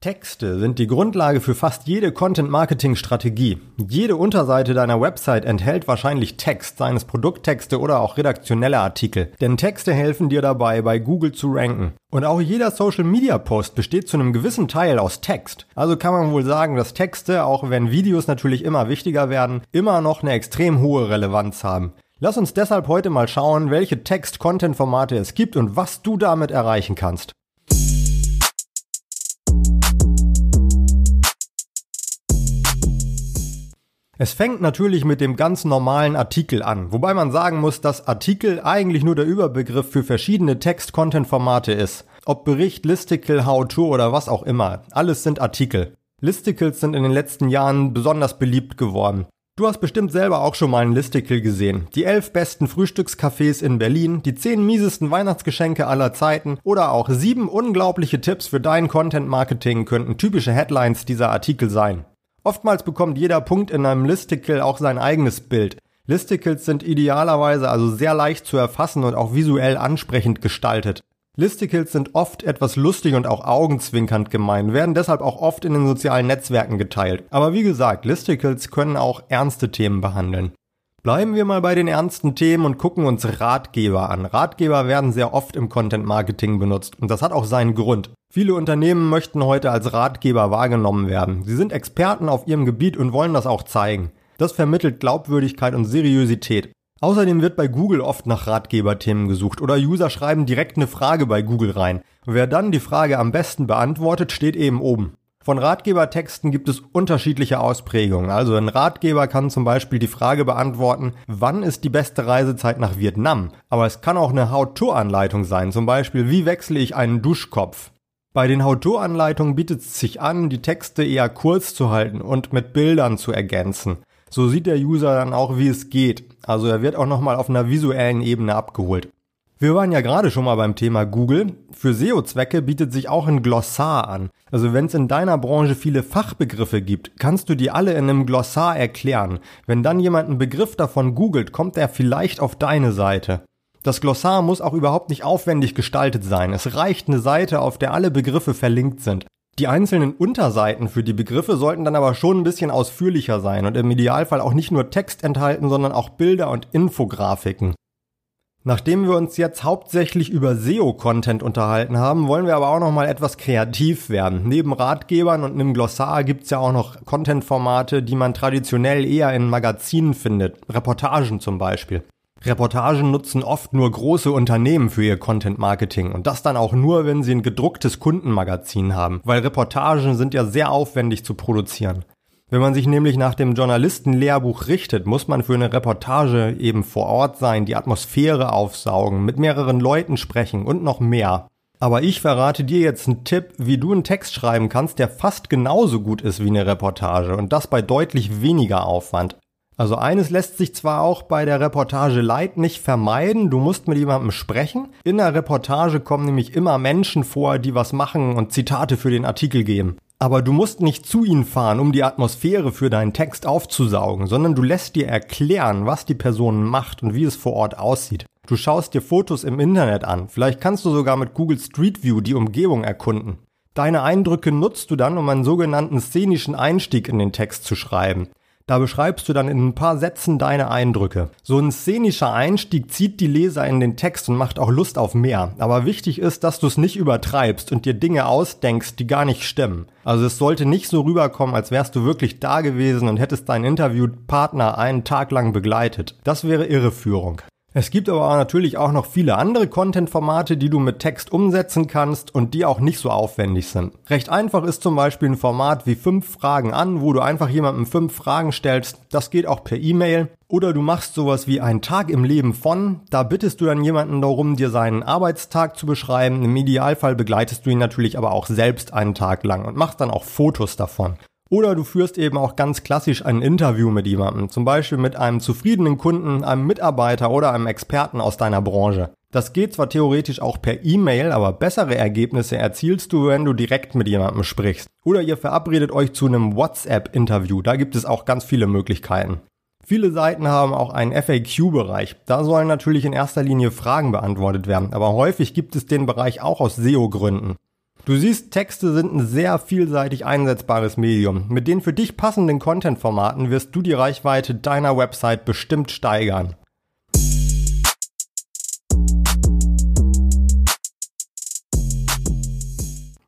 Texte sind die Grundlage für fast jede Content-Marketing-Strategie. Jede Unterseite deiner Website enthält wahrscheinlich Text, seien es Produkttexte oder auch redaktionelle Artikel. Denn Texte helfen dir dabei, bei Google zu ranken. Und auch jeder Social-Media-Post besteht zu einem gewissen Teil aus Text. Also kann man wohl sagen, dass Texte, auch wenn Videos natürlich immer wichtiger werden, immer noch eine extrem hohe Relevanz haben. Lass uns deshalb heute mal schauen, welche Text-Content-Formate es gibt und was du damit erreichen kannst. Es fängt natürlich mit dem ganz normalen Artikel an, wobei man sagen muss, dass Artikel eigentlich nur der Überbegriff für verschiedene Text-Content-Formate ist. Ob Bericht, Listicle, How-To oder was auch immer. Alles sind Artikel. Listicles sind in den letzten Jahren besonders beliebt geworden. Du hast bestimmt selber auch schon mal ein Listicle gesehen. Die elf besten Frühstückscafés in Berlin, die zehn miesesten Weihnachtsgeschenke aller Zeiten oder auch sieben unglaubliche Tipps für dein Content Marketing könnten typische Headlines dieser Artikel sein. Oftmals bekommt jeder Punkt in einem Listicle auch sein eigenes Bild. Listicles sind idealerweise also sehr leicht zu erfassen und auch visuell ansprechend gestaltet. Listicles sind oft etwas lustig und auch augenzwinkernd gemeint, werden deshalb auch oft in den sozialen Netzwerken geteilt. Aber wie gesagt, Listicles können auch ernste Themen behandeln. Bleiben wir mal bei den ernsten Themen und gucken uns Ratgeber an. Ratgeber werden sehr oft im Content Marketing benutzt und das hat auch seinen Grund. Viele Unternehmen möchten heute als Ratgeber wahrgenommen werden. Sie sind Experten auf ihrem Gebiet und wollen das auch zeigen. Das vermittelt Glaubwürdigkeit und Seriosität. Außerdem wird bei Google oft nach Ratgeberthemen gesucht oder User schreiben direkt eine Frage bei Google rein. Wer dann die Frage am besten beantwortet, steht eben oben. Von Ratgebertexten gibt es unterschiedliche Ausprägungen. Also ein Ratgeber kann zum Beispiel die Frage beantworten, wann ist die beste Reisezeit nach Vietnam? Aber es kann auch eine How-To-Anleitung sein, zum Beispiel, wie wechsle ich einen Duschkopf? Bei den How-To-Anleitungen bietet es sich an, die Texte eher kurz zu halten und mit Bildern zu ergänzen. So sieht der User dann auch, wie es geht. Also er wird auch nochmal auf einer visuellen Ebene abgeholt. Wir waren ja gerade schon mal beim Thema Google. Für SEO-Zwecke bietet sich auch ein Glossar an. Also wenn es in deiner Branche viele Fachbegriffe gibt, kannst du die alle in einem Glossar erklären. Wenn dann jemand einen Begriff davon googelt, kommt er vielleicht auf deine Seite. Das Glossar muss auch überhaupt nicht aufwendig gestaltet sein. Es reicht eine Seite, auf der alle Begriffe verlinkt sind. Die einzelnen Unterseiten für die Begriffe sollten dann aber schon ein bisschen ausführlicher sein und im Idealfall auch nicht nur Text enthalten, sondern auch Bilder und Infografiken. Nachdem wir uns jetzt hauptsächlich über SEO-Content unterhalten haben, wollen wir aber auch noch mal etwas kreativ werden. Neben Ratgebern und einem Glossar gibt's ja auch noch Content-Formate, die man traditionell eher in Magazinen findet. Reportagen zum Beispiel. Reportagen nutzen oft nur große Unternehmen für ihr Content-Marketing und das dann auch nur, wenn sie ein gedrucktes Kundenmagazin haben, weil Reportagen sind ja sehr aufwendig zu produzieren. Wenn man sich nämlich nach dem Journalistenlehrbuch richtet, muss man für eine Reportage eben vor Ort sein, die Atmosphäre aufsaugen, mit mehreren Leuten sprechen und noch mehr. Aber ich verrate dir jetzt einen Tipp, wie du einen Text schreiben kannst, der fast genauso gut ist wie eine Reportage und das bei deutlich weniger Aufwand. Also eines lässt sich zwar auch bei der Reportage Light nicht vermeiden, du musst mit jemandem sprechen. In der Reportage kommen nämlich immer Menschen vor, die was machen und Zitate für den Artikel geben. Aber du musst nicht zu ihnen fahren, um die Atmosphäre für deinen Text aufzusaugen, sondern du lässt dir erklären, was die Person macht und wie es vor Ort aussieht. Du schaust dir Fotos im Internet an, vielleicht kannst du sogar mit Google Street View die Umgebung erkunden. Deine Eindrücke nutzt du dann, um einen sogenannten szenischen Einstieg in den Text zu schreiben. Da beschreibst du dann in ein paar Sätzen deine Eindrücke. So ein szenischer Einstieg zieht die Leser in den Text und macht auch Lust auf mehr. Aber wichtig ist, dass du es nicht übertreibst und dir Dinge ausdenkst, die gar nicht stimmen. Also es sollte nicht so rüberkommen, als wärst du wirklich da gewesen und hättest deinen Interviewpartner einen Tag lang begleitet. Das wäre Irreführung. Es gibt aber natürlich auch noch viele andere Content-Formate, die du mit Text umsetzen kannst und die auch nicht so aufwendig sind. Recht einfach ist zum Beispiel ein Format wie 5 Fragen an, wo du einfach jemandem 5 Fragen stellst. Das geht auch per E-Mail. Oder du machst sowas wie ein Tag im Leben von. Da bittest du dann jemanden darum, dir seinen Arbeitstag zu beschreiben. Im Idealfall begleitest du ihn natürlich aber auch selbst einen Tag lang und machst dann auch Fotos davon. Oder du führst eben auch ganz klassisch ein Interview mit jemandem, zum Beispiel mit einem zufriedenen Kunden, einem Mitarbeiter oder einem Experten aus deiner Branche. Das geht zwar theoretisch auch per E-Mail, aber bessere Ergebnisse erzielst du, wenn du direkt mit jemandem sprichst. Oder ihr verabredet euch zu einem WhatsApp-Interview, da gibt es auch ganz viele Möglichkeiten. Viele Seiten haben auch einen FAQ-Bereich. Da sollen natürlich in erster Linie Fragen beantwortet werden, aber häufig gibt es den Bereich auch aus SEO-Gründen. Du siehst, Texte sind ein sehr vielseitig einsetzbares Medium. Mit den für dich passenden Content-Formaten wirst du die Reichweite deiner Website bestimmt steigern.